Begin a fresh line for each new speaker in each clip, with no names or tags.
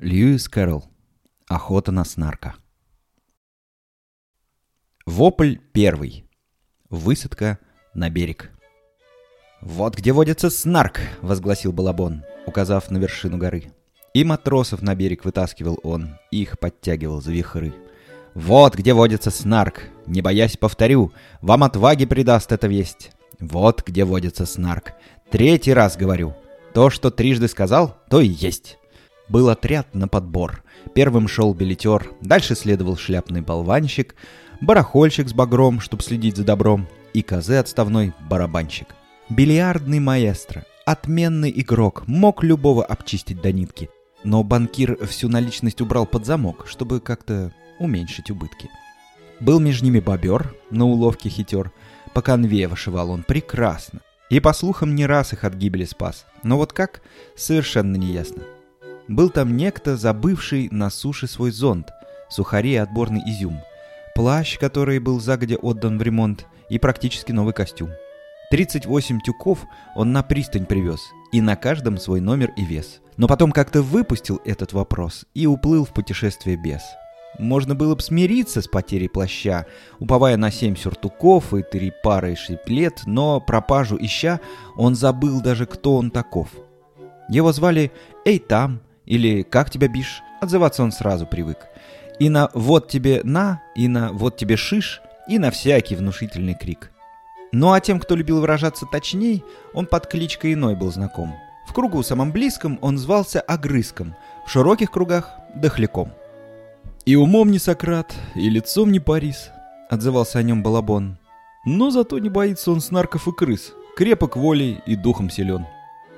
Льюис Кэрролл. Охота на снарка. Вопль первый. Высадка на берег. «Вот где водится снарк!» — возгласил Балабон, указав на вершину горы. И матросов на берег вытаскивал он, их подтягивал за вихры. «Вот где водится снарк! Не боясь, повторю, вам отваги придаст эта весть. Вот где водится снарк. Третий раз говорю. То, что трижды сказал, то и есть». Был отряд на подбор. Первым шел билетер, дальше следовал шляпный болванщик, барахольщик с багром, чтоб следить за добром, и козы отставной барабанщик. Бильярдный маэстро, отменный игрок, мог любого обчистить до нитки. Но банкир всю наличность убрал под замок, чтобы как-то уменьшить убытки. Был между ними бобер, на уловке хитер. По конве вышивал он прекрасно. И, по слухам, не раз их от гибели спас. Но вот как, совершенно неясно. Был там некто, забывший на суше свой зонт, сухари и отборный изюм, плащ, который был загодя отдан в ремонт, и практически новый костюм. 38 тюков он на пристань привез, и на каждом свой номер и вес. Но потом как-то выпустил этот вопрос и уплыл в путешествие без. Можно было бы смириться с потерей плаща, уповая на семь сюртуков и три пары шиплет, но пропажу ища, он забыл даже, кто он таков. Его звали Эй там, или «Как тебя бишь?» Отзываться он сразу привык. И на «Вот тебе на», и на «Вот тебе шиш», и на всякий внушительный крик. Ну а тем, кто любил выражаться точней, он под кличкой иной был знаком. В кругу самом близком он звался Огрызком, в широких кругах — Дохляком. «И умом не Сократ, и лицом не Парис», — отзывался о нем Балабон. «Но зато не боится он снарков и крыс, крепок волей и духом силен».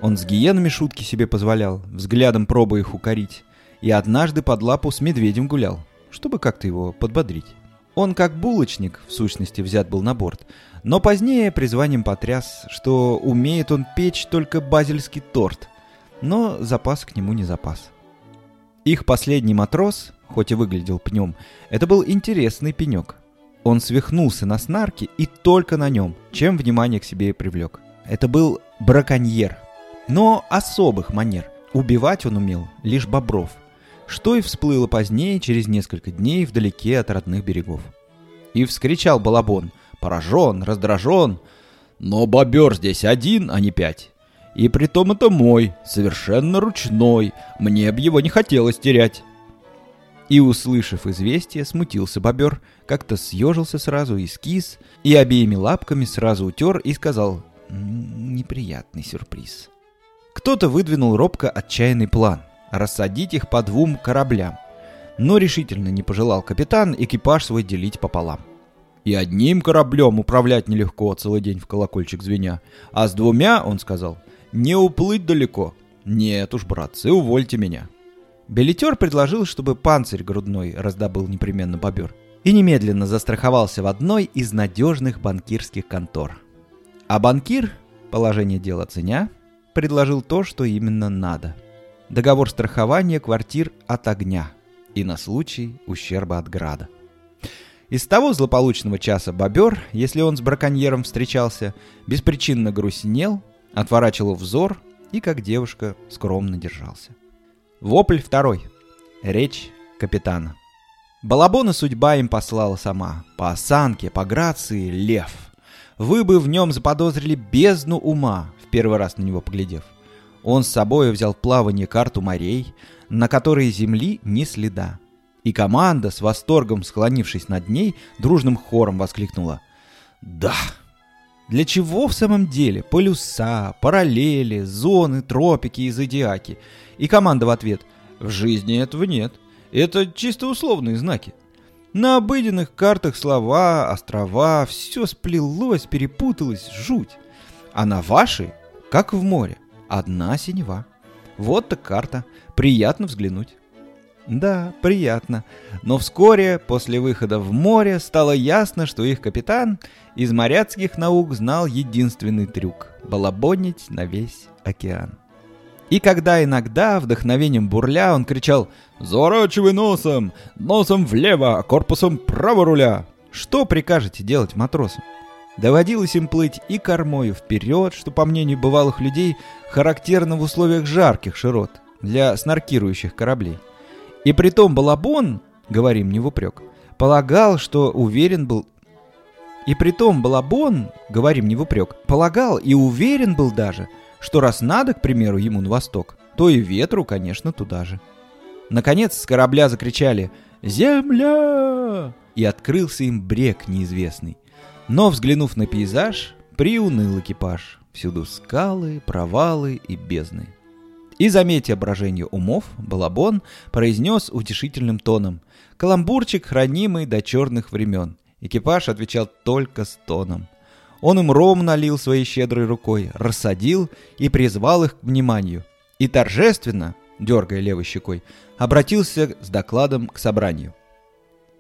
Он с гиенами шутки себе позволял, взглядом пробуя их укорить. И однажды под лапу с медведем гулял, чтобы как-то его подбодрить. Он как булочник, в сущности, взят был на борт, но позднее призванием потряс, что умеет он печь только базельский торт, но запас к нему не запас. Их последний матрос, хоть и выглядел пнем, это был интересный пенек. Он свихнулся на снарке и только на нем, чем внимание к себе и привлек. Это был браконьер, но особых манер. Убивать он умел лишь бобров, что и всплыло позднее, через несколько дней, вдалеке от родных берегов. И вскричал Балабон, поражен, раздражен, «Но бобер здесь один, а не пять. И притом это мой, совершенно ручной, мне б его не хотелось терять». И, услышав известие, смутился бобер, как-то съежился сразу и скис, и обеими лапками сразу утер и сказал «Неприятный сюрприз». Кто-то выдвинул робко отчаянный план – рассадить их по двум кораблям. Но решительно не пожелал капитан экипаж свой делить пополам. И одним кораблем управлять нелегко целый день в колокольчик звеня, а с двумя, он сказал, не уплыть далеко. Нет уж, братцы, увольте меня. Билетер предложил, чтобы панцирь грудной раздобыл непременно бобер. И немедленно застраховался в одной из надежных банкирских контор. А банкир, положение дела ценя, предложил то, что именно надо. Договор страхования квартир от огня и на случай ущерба от града. Из того злополучного часа бобер, если он с браконьером встречался, беспричинно грустнел, отворачивал взор и, как девушка, скромно держался. Вопль второй. Речь капитана. Балабона судьба им послала сама. По осанке, по грации — лев. Вы бы в нем заподозрили бездну ума, первый раз на него поглядев. Он с собой взял плавание карту морей, на которой земли ни следа. И команда, с восторгом склонившись над ней, дружным хором воскликнула «Да!». Для чего в самом деле полюса, параллели, зоны, тропики и зодиаки? И команда в ответ «В жизни этого нет. Это чисто условные знаки». На обыденных картах слова, острова, все сплелось, перепуталось, жуть. А на вашей как в море. Одна синева. Вот так карта. Приятно взглянуть. Да, приятно. Но вскоре, после выхода в море, стало ясно, что их капитан из моряцких наук знал единственный трюк — балабонить на весь океан. И когда иногда, вдохновением бурля, он кричал «Заворачивай носом! Носом влево, корпусом право руля!» Что прикажете делать матросам? Доводилось им плыть и кормою вперед, что, по мнению бывалых людей, характерно в условиях жарких широт для снаркирующих кораблей. И притом Балабон, говорим не в упрек, полагал, что уверен был... И притом Балабон, говорим не в упрек, полагал и уверен был даже, что раз надо, к примеру, ему на восток, то и ветру, конечно, туда же. Наконец с корабля закричали «Земля!» и открылся им брег неизвестный. Но, взглянув на пейзаж, приуныл экипаж. Всюду скалы, провалы и бездны. И, заметя брожение умов, Балабон произнес утешительным тоном. Каламбурчик, хранимый до черных времен. Экипаж отвечал только стоном. Он им ром налил своей щедрой рукой, рассадил и призвал их к вниманию. И торжественно, дергая левой щекой, обратился с докладом к собранию.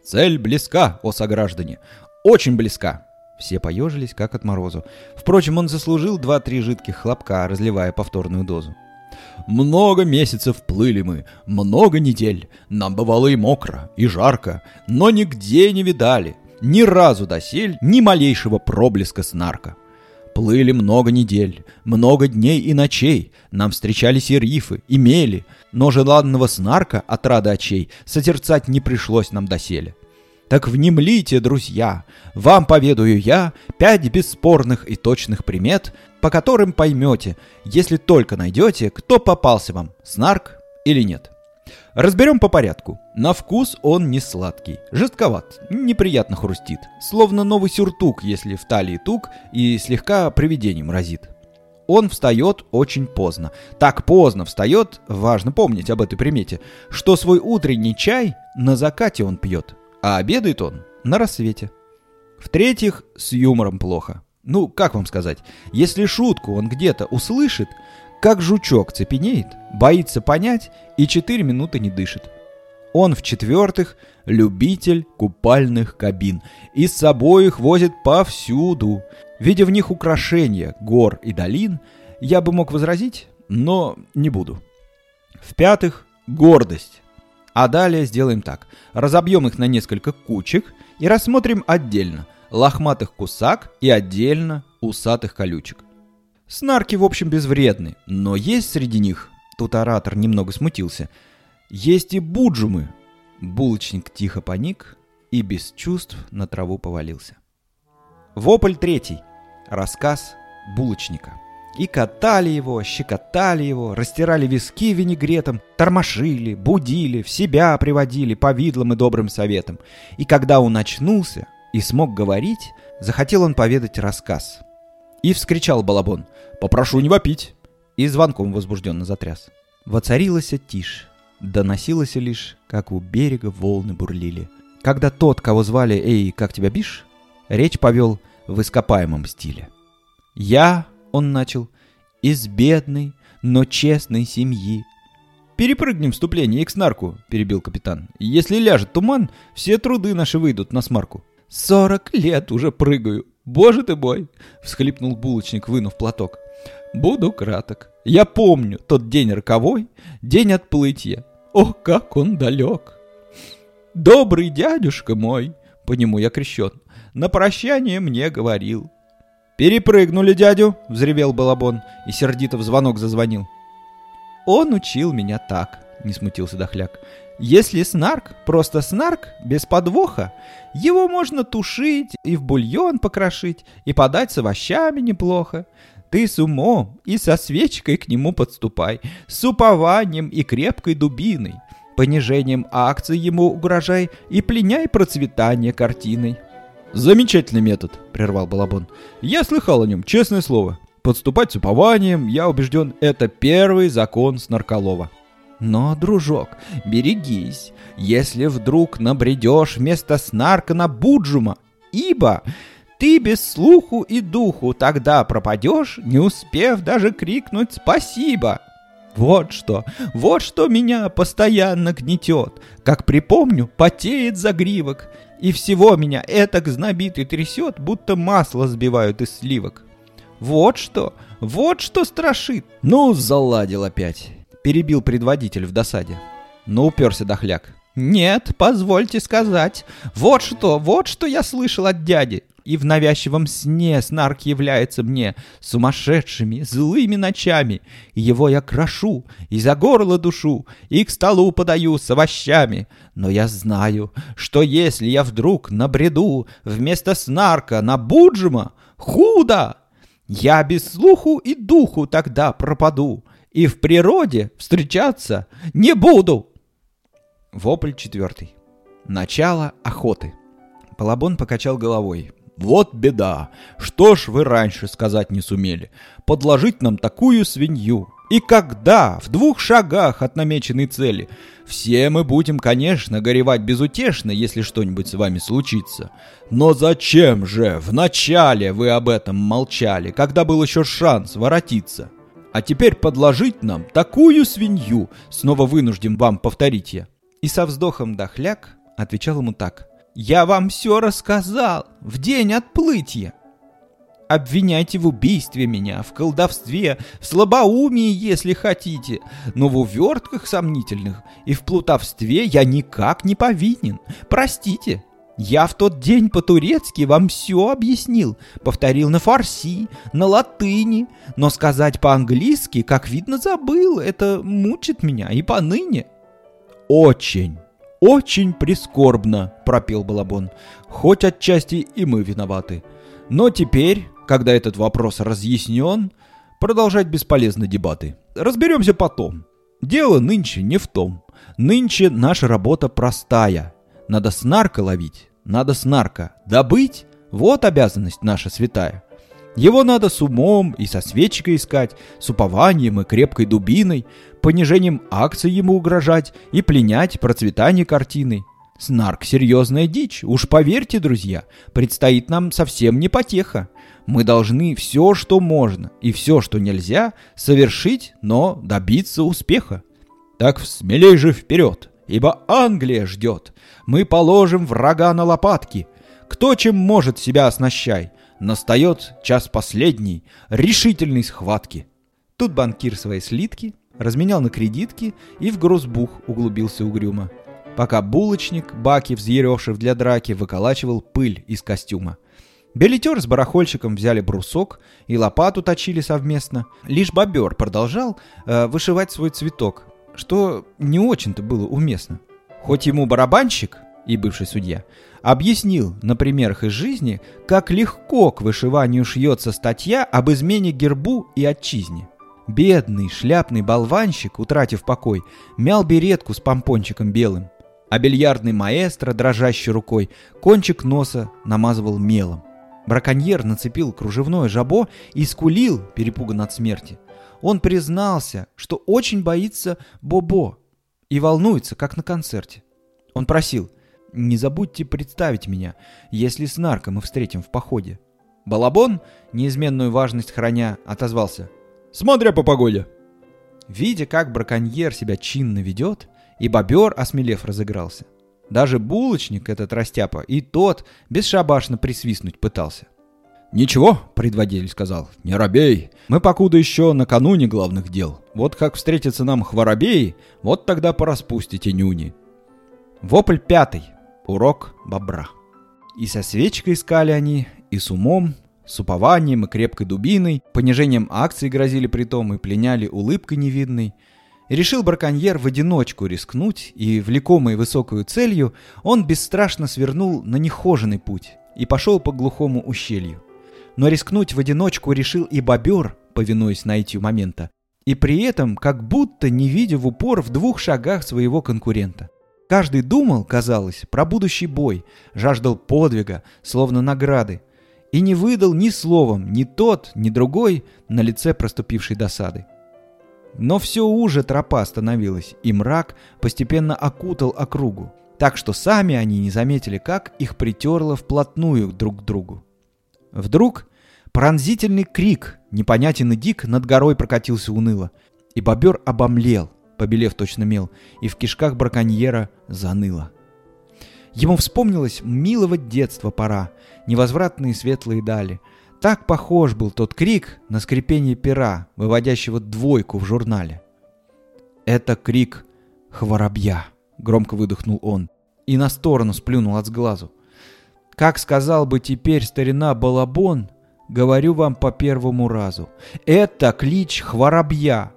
«Цель близка, о сограждане! Очень близка!» Все поежились, как от морозу. Впрочем, он заслужил два-три жидких хлопка, разливая повторную дозу. Много месяцев плыли мы, много недель. Нам бывало и мокро, и жарко, но нигде не видали. Ни разу досель ни малейшего проблеска снарка. Плыли много недель, много дней и ночей, нам встречались и рифы, и мели, но желанного снарка от рады очей созерцать не пришлось нам доселе. Так внемлите, друзья, вам поведаю я пять бесспорных и точных примет, по которым поймете, если только найдете, кто попался вам, снарк или нет. Разберем по порядку. На вкус он не сладкий, жестковат, неприятно хрустит, словно новый сюртук, если в талии тук и слегка привидением разит. Он встает очень поздно. Так поздно встает, важно помнить об этой примете, что свой утренний чай на закате он пьет, а обедает он на рассвете. В-третьих, с юмором плохо. Ну, как вам сказать, если шутку он где-то услышит, как жучок цепенеет, боится понять и четыре минуты не дышит. Он, в-четвертых, любитель купальных кабин и с собой их возит повсюду. Видя в них украшения гор и долин, я бы мог возразить, но не буду. В-пятых, гордость. А далее сделаем так. Разобьем их на несколько кучек и рассмотрим отдельно лохматых кусак и отдельно усатых колючек. Снарки, в общем, безвредны, но есть среди них, тут оратор немного смутился, есть и буджумы. Булочник тихо поник и без чувств на траву повалился. Вопль третий. Рассказ булочника. И катали его, щекотали его, растирали виски винегретом, тормошили, будили, в себя приводили повидлом и добрым советом. И когда он очнулся и смог говорить, захотел он поведать рассказ — и вскричал Балабон. «Попрошу не вопить!» И звонком возбужденно затряс. Воцарилась тишь. Доносилось лишь, как у берега волны бурлили. Когда тот, кого звали «Эй, как тебя бишь?» речь повел в ископаемом стиле. «Я», — он начал, — «из бедной, но честной семьи». «Перепрыгнем вступление и к снарку», — перебил капитан. «Если ляжет туман, все труды наши выйдут на смарку». «Сорок лет уже прыгаю», «Боже ты мой!» — всхлипнул булочник, вынув платок. «Буду краток. Я помню тот день роковой, день отплытия. О, как он далек!» «Добрый дядюшка мой!» — по нему я крещен. «На прощание мне говорил». «Перепрыгнули дядю!» — взревел Балабон, и сердито в звонок зазвонил. «Он учил меня так», — не смутился Дохляк. Если снарк, просто снарк, без подвоха, его можно тушить и в бульон покрошить, и подать с овощами неплохо. Ты с умом и со свечкой к нему подступай, с упованием и крепкой дубиной. Понижением акций ему угрожай и пленяй процветание картиной. «Замечательный метод», — прервал Балабон. «Я слыхал о нем, честное слово. Подступать с упованием, я убежден, это первый закон Снарколова». Но, дружок, берегись, если вдруг набредешь вместо снарка на Буджума, ибо ты без слуху и духу тогда пропадешь, не успев даже крикнуть «Спасибо!» Вот что, вот что меня постоянно гнетет. Как припомню, потеет загривок, и всего меня этак знобит и трясет, будто масло сбивают из сливок. Вот что, вот что страшит. Ну, заладил опять перебил предводитель в досаде. Но уперся дохляк. «Нет, позвольте сказать. Вот что, вот что я слышал от дяди. И в навязчивом сне снарк является мне сумасшедшими, злыми ночами. Его я крошу, и за горло душу, и к столу подаю с овощами. Но я знаю, что если я вдруг набреду вместо снарка на Буджима, худо! Я без слуху и духу тогда пропаду, и в природе встречаться не буду. Вопль четвертый. Начало охоты. Балабон покачал головой. «Вот беда! Что ж вы раньше сказать не сумели? Подложить нам такую свинью! И когда? В двух шагах от намеченной цели. Все мы будем, конечно, горевать безутешно, если что-нибудь с вами случится. Но зачем же вначале вы об этом молчали, когда был еще шанс воротиться? А теперь подложить нам такую свинью, снова вынужден вам повторить я. И со вздохом дохляк отвечал ему так. «Я вам все рассказал в день отплытия. Обвиняйте в убийстве меня, в колдовстве, в слабоумии, если хотите, но в увертках сомнительных и в плутовстве я никак не повинен. Простите, я в тот день по-турецки вам все объяснил, повторил на фарси, на латыни, но сказать по-английски, как видно, забыл, это мучит меня и поныне. «Очень, очень прискорбно», — пропел Балабон. «Хоть отчасти и мы виноваты. Но теперь, когда этот вопрос разъяснен, продолжать бесполезны дебаты. Разберемся потом. Дело нынче не в том. Нынче наша работа простая. Надо снарка ловить, надо снарка добыть. Вот обязанность наша святая. Его надо с умом и со свечкой искать, с упованием и крепкой дубиной, понижением акций ему угрожать и пленять процветание картины. Снарк — серьезная дичь, уж поверьте, друзья, предстоит нам совсем не потеха. Мы должны все, что можно, и все, что нельзя, совершить, но добиться успеха. Так смелей же вперед, ибо Англия ждет. Мы положим врага на лопатки. Кто чем может себя оснащай — Настает час последний, решительной схватки. Тут банкир свои слитки разменял на кредитки и в грозбух углубился угрюмо. Пока булочник, баки взъерешив для драки, выколачивал пыль из костюма. Билетер с барахольщиком взяли брусок и лопату точили совместно. Лишь бобер продолжал э, вышивать свой цветок, что не очень-то было уместно. Хоть ему барабанщик и бывший судья объяснил на примерах из жизни, как легко к вышиванию шьется статья об измене гербу и отчизне. Бедный шляпный болванщик, утратив покой, мял беретку с помпончиком белым, а бильярдный маэстро, дрожащей рукой, кончик носа намазывал мелом. Браконьер нацепил кружевное жабо и скулил, перепуган от смерти. Он признался, что очень боится Бобо и волнуется, как на концерте. Он просил – не забудьте представить меня, если с нарко мы встретим в походе. Балабон, неизменную важность храня, отозвался. Смотря по погоде. Видя, как браконьер себя чинно ведет, и бобер, осмелев, разыгрался. Даже булочник этот растяпа, и тот бесшабашно присвистнуть пытался. «Ничего», — предводитель сказал, — «не робей. Мы покуда еще накануне главных дел. Вот как встретятся нам хворобеи, вот тогда пораспустите нюни». Вопль пятый. Урок бобра. И со свечкой искали они, и с умом, с упованием и крепкой дубиной, понижением акций грозили притом и пленяли улыбкой невидной. И решил браконьер в одиночку рискнуть, и, влекомый высокую целью, он бесстрашно свернул на нехоженный путь и пошел по глухому ущелью. Но рискнуть в одиночку решил и бобер, повинуясь наитию момента, и при этом как будто не видя в упор в двух шагах своего конкурента. Каждый думал, казалось, про будущий бой, жаждал подвига, словно награды, и не выдал ни словом ни тот, ни другой на лице проступившей досады. Но все уже тропа становилась, и мрак постепенно окутал округу, так что сами они не заметили, как их притерло вплотную друг к другу. Вдруг пронзительный крик, непонятен и дик, над горой прокатился уныло, и бобер обомлел — побелев точно мел, и в кишках браконьера заныло. Ему вспомнилось милого детства пора, невозвратные светлые дали. Так похож был тот крик на скрипение пера, выводящего двойку в журнале. «Это крик хворобья», — громко выдохнул он, и на сторону сплюнул от сглазу.
Как сказал бы теперь старина Балабон, говорю вам по первому разу. Это клич хворобья.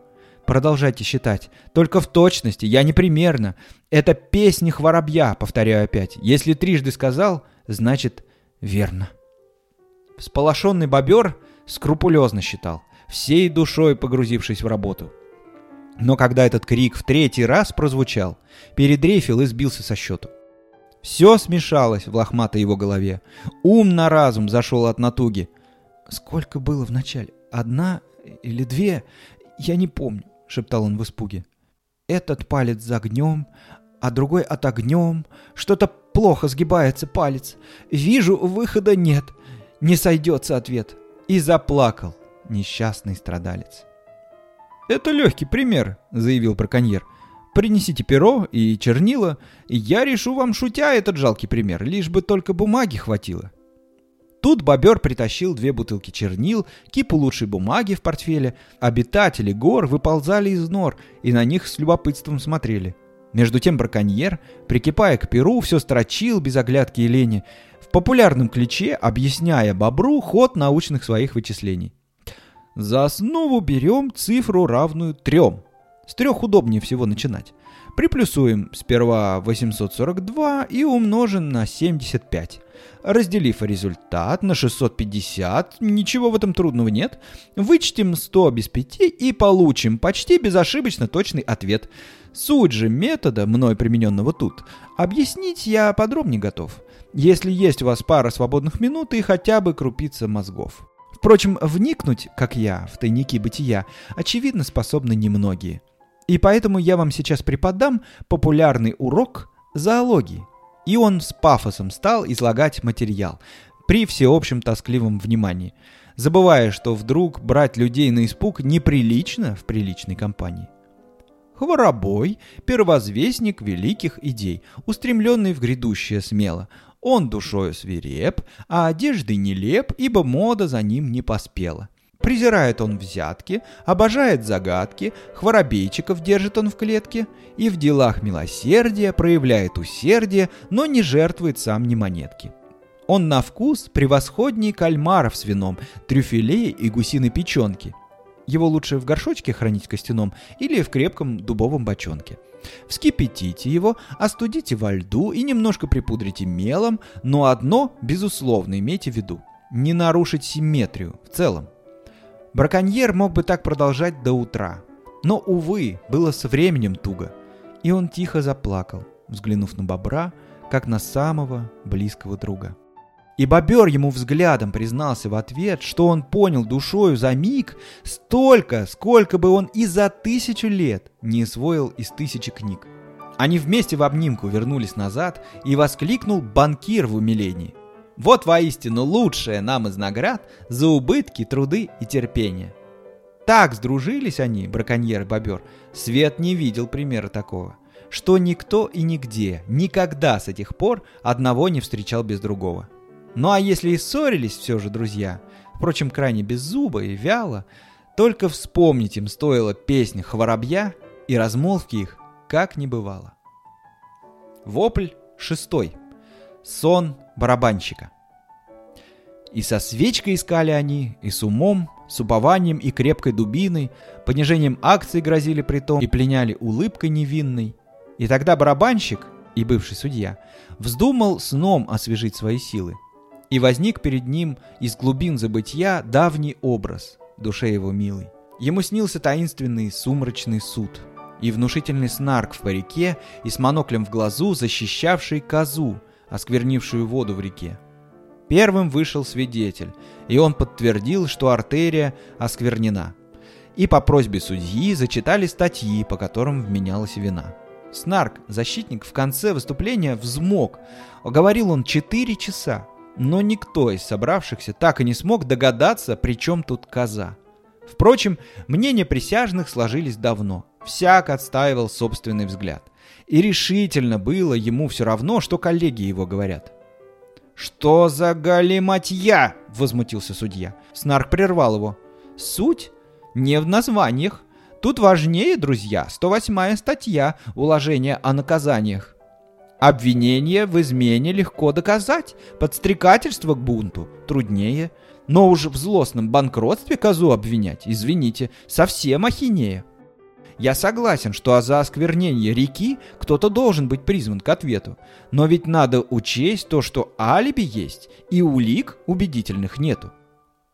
Продолжайте считать. Только в точности, я не примерно. Это песни хворобья, повторяю опять. Если трижды сказал, значит верно. Сполошенный бобер скрупулезно считал, всей душой погрузившись в работу. Но когда этот крик в третий раз прозвучал, передрейфил и сбился со счету. Все смешалось в лохматой его голове. Ум на разум зашел от натуги. Сколько было вначале? Одна или две? Я не помню, шептал он в испуге. Этот палец за огнем, а другой от огнем. Что-то плохо сгибается палец. Вижу, выхода нет. Не сойдется ответ. И заплакал несчастный страдалец. «Это легкий пример», — заявил браконьер. Принесите перо и чернила, и я решу вам, шутя, этот жалкий пример, лишь бы только бумаги хватило. Тут бобер притащил две бутылки чернил, кипу лучшей бумаги в портфеле. Обитатели гор выползали из нор и на них с любопытством смотрели. Между тем браконьер, прикипая к перу, все строчил без оглядки и лени, в популярном ключе объясняя бобру ход научных своих вычислений. За основу берем цифру, равную трем. С трех удобнее всего начинать. Приплюсуем сперва 842 и умножим на 75. Разделив результат на 650, ничего в этом трудного нет, вычтем 100 без 5 и получим почти безошибочно точный ответ. Суть же метода, мной примененного тут, объяснить я подробнее готов, если есть у вас пара свободных минут и хотя бы крупица мозгов. Впрочем, вникнуть, как я, в тайники бытия, очевидно способны немногие – и поэтому я вам сейчас преподам популярный урок зоологии. И он с пафосом стал излагать материал при всеобщем тоскливом внимании, забывая, что вдруг брать людей на испуг неприлично в приличной компании. Хворобой – первозвестник великих идей, устремленный в грядущее смело. Он душою свиреп, а одежды нелеп, ибо мода за ним не поспела. Презирает он взятки, обожает загадки, хворобейчиков держит он в клетке, и в делах милосердия проявляет усердие, но не жертвует сам ни монетки. Он на вкус превосходнее кальмаров с вином, трюфелей и гусиной печенки. Его лучше в горшочке хранить костяном или в крепком дубовом бочонке. Вскипятите его, остудите во льду и немножко припудрите мелом, но одно, безусловно, имейте в виду – не нарушить симметрию в целом. Браконьер мог бы так продолжать до утра. Но, увы, было со временем туго. И он тихо заплакал, взглянув на бобра, как на самого близкого друга. И бобер ему взглядом признался в ответ, что он понял душою за миг столько, сколько бы он и за тысячу лет не освоил из тысячи книг. Они вместе в обнимку вернулись назад, и воскликнул банкир в умилении – вот воистину лучшее нам из наград за убытки, труды и терпение. Так сдружились они, браконьер и бобер, свет не видел примера такого, что никто и нигде, никогда с этих пор одного не встречал без другого. Ну а если и ссорились все же друзья, впрочем, крайне беззубо и вяло, только вспомнить им стоило песня «Хворобья» и размолвки их как не бывало. Вопль шестой. Сон барабанщика. И со свечкой искали они, и с умом, с упованием и крепкой дубиной, понижением акций грозили притом и пленяли улыбкой невинной. И тогда барабанщик, и бывший судья, вздумал сном освежить свои силы. И возник перед ним из глубин забытия давний образ, душе его милый. Ему снился таинственный сумрачный суд и внушительный снарк в парике и с моноклем в глазу, защищавший козу, осквернившую воду в реке. Первым вышел свидетель, и он подтвердил, что артерия осквернена. И по просьбе судьи зачитали статьи, по которым вменялась вина. Снарк, защитник, в конце выступления взмок. Говорил он 4 часа, но никто из собравшихся так и не смог догадаться, при чем тут коза. Впрочем, мнения присяжных сложились давно. Всяк отстаивал собственный взгляд. И решительно было ему все равно, что коллеги его говорят. «Что за галиматья?» — возмутился судья. Снарк прервал его. «Суть не в названиях. Тут важнее, друзья, 108-я статья уложения о наказаниях. Обвинение в измене легко доказать, подстрекательство к бунту труднее. Но уж в злостном банкротстве козу обвинять, извините, совсем ахинея. Я согласен, что за осквернение реки кто-то должен быть призван к ответу. Но ведь надо учесть то, что алиби есть, и улик убедительных нету.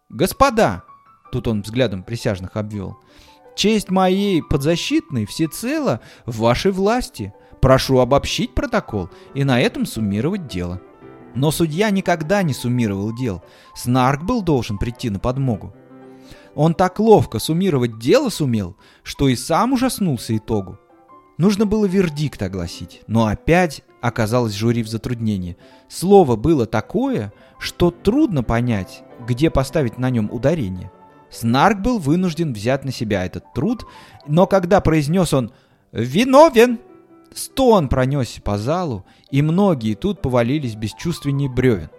Господа, тут он взглядом присяжных обвел, честь моей подзащитной всецело в вашей власти. Прошу обобщить протокол и на этом суммировать дело. Но судья никогда не суммировал дел. Снарк был должен прийти на подмогу. Он так ловко суммировать дело сумел, что и сам ужаснулся итогу. Нужно было вердикт огласить, но опять оказалось жюри в затруднении. Слово было такое, что трудно понять, где поставить на нем ударение. Снарк был вынужден взять на себя этот труд, но когда произнес он «Виновен!», стон пронесся по залу, и многие тут повалились бесчувственней бревен.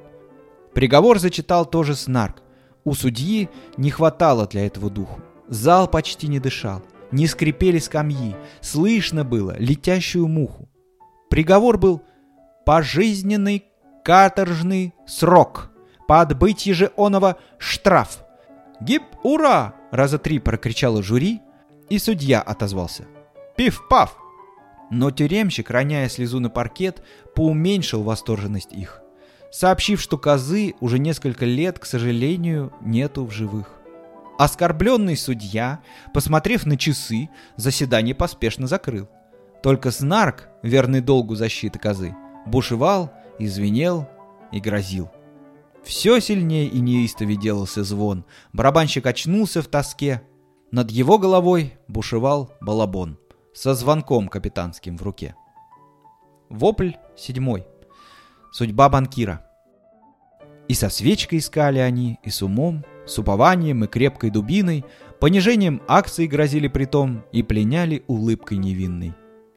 Приговор зачитал тоже Снарк. У судьи не хватало для этого духу. Зал почти не дышал, не скрипели скамьи, слышно было летящую муху. Приговор был пожизненный каторжный срок, по отбытии же оного штраф. «Гиб, ура!» — раза три прокричало жюри, и судья отозвался. «Пиф-паф!» Но тюремщик, роняя слезу на паркет, поуменьшил восторженность их, сообщив, что козы уже несколько лет, к сожалению, нету в живых. Оскорбленный судья, посмотрев на часы, заседание поспешно закрыл. Только Снарк, верный долгу защиты козы, бушевал, извинел и грозил. Все сильнее и неистовее делался звон. Барабанщик очнулся в тоске. Над его головой бушевал балабон со звонком капитанским в руке. Вопль седьмой. Судьба банкира. И со свечкой искали они, и с умом, с упованием и крепкой дубиной, понижением акций грозили притом и пленяли улыбкой невинной.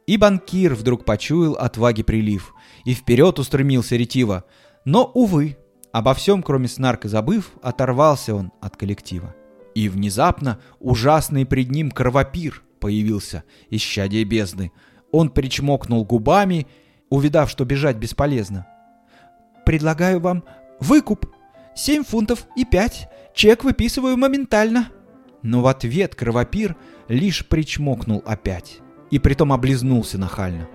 И банкир вдруг почуял отваги прилив, и вперед устремился ретиво. Но, увы, обо всем, кроме снарка забыв, оторвался он от коллектива. И внезапно ужасный пред ним кровопир появился, исчадие бездны. Он причмокнул губами, увидав, что бежать бесполезно. «Предлагаю вам выкуп. Семь фунтов и пять. Чек выписываю моментально». Но в ответ кровопир лишь причмокнул опять. И притом облизнулся нахально.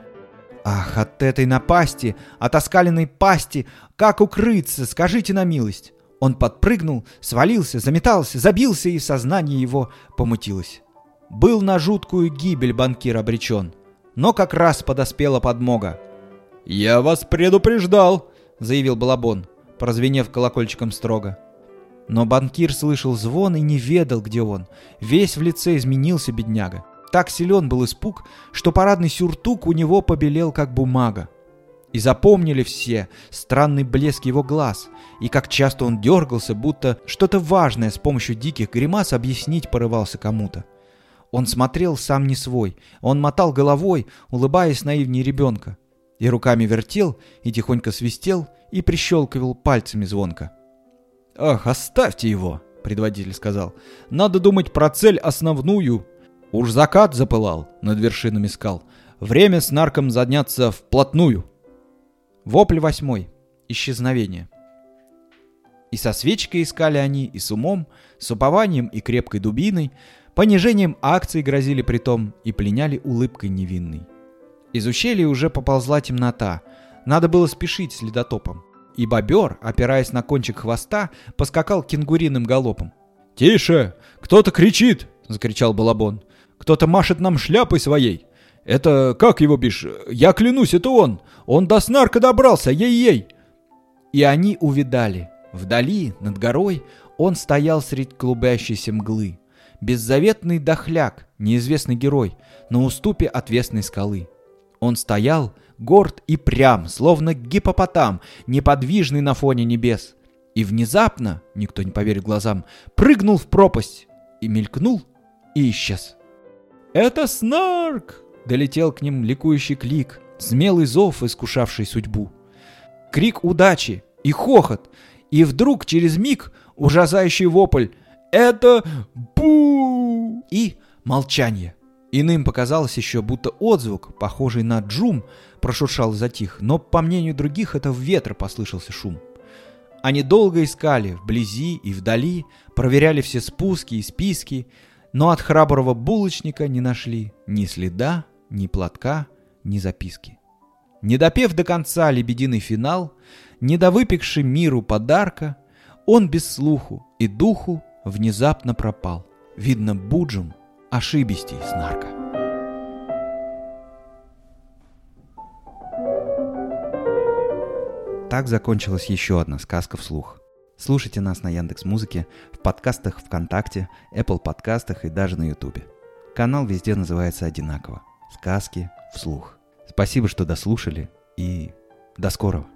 Ах, от этой напасти, от оскаленной пасти, как укрыться, скажите на милость. Он подпрыгнул, свалился, заметался, забился, и сознание его помутилось был на жуткую гибель банкир обречен. Но как раз подоспела подмога. «Я вас предупреждал!» — заявил Балабон, прозвенев колокольчиком строго. Но банкир слышал звон и не ведал, где он. Весь в лице изменился бедняга. Так силен был испуг, что парадный сюртук у него побелел, как бумага. И запомнили все странный блеск его глаз, и как часто он дергался, будто что-то важное с помощью диких гримас объяснить порывался кому-то. Он смотрел сам не свой. Он мотал головой, улыбаясь наивнее ребенка. И руками вертел, и тихонько свистел, и прищелкивал пальцами звонко. «Ах, оставьте его!» — предводитель сказал. «Надо думать про цель основную. Уж закат запылал над вершинами скал. Время с нарком заняться вплотную». Вопль восьмой. Исчезновение. И со свечкой искали они, и с умом, с упованием и крепкой дубиной, Понижением акций грозили притом и пленяли улыбкой невинной. Из ущелья уже поползла темнота. Надо было спешить с. И бобер, опираясь на кончик хвоста, поскакал кенгуриным галопом. «Тише! Кто-то кричит!» — закричал Балабон. «Кто-то машет нам шляпой своей! Это как его бишь? Я клянусь, это он! Он до снарка добрался! Ей-ей!» И они увидали. Вдали, над горой, он стоял средь клубящейся мглы беззаветный дохляк, неизвестный герой, на уступе отвесной скалы. Он стоял, горд и прям, словно гипопотам, неподвижный на фоне небес. И внезапно, никто не поверит глазам, прыгнул в пропасть и мелькнул и исчез. «Это Снарк!» — долетел к ним ликующий клик, смелый зов, искушавший судьбу. Крик удачи и хохот, и вдруг через миг ужасающий вопль это бу и молчание. Иным показалось еще, будто отзвук, похожий на джум, прошуршал и затих, но, по мнению других, это в ветра послышался шум. Они долго искали, вблизи и вдали, проверяли все спуски и списки, но от храброго булочника не нашли ни следа, ни платка, ни записки. Не допев до конца лебединый финал, не довыпекший миру подарка, он без слуху и духу внезапно пропал. Видно, Буджум ошибистей снарка.
Так закончилась еще одна сказка вслух. Слушайте нас на Яндекс Музыке, в подкастах ВКонтакте, Apple подкастах и даже на Ютубе. Канал везде называется одинаково. Сказки вслух. Спасибо, что дослушали и до скорого.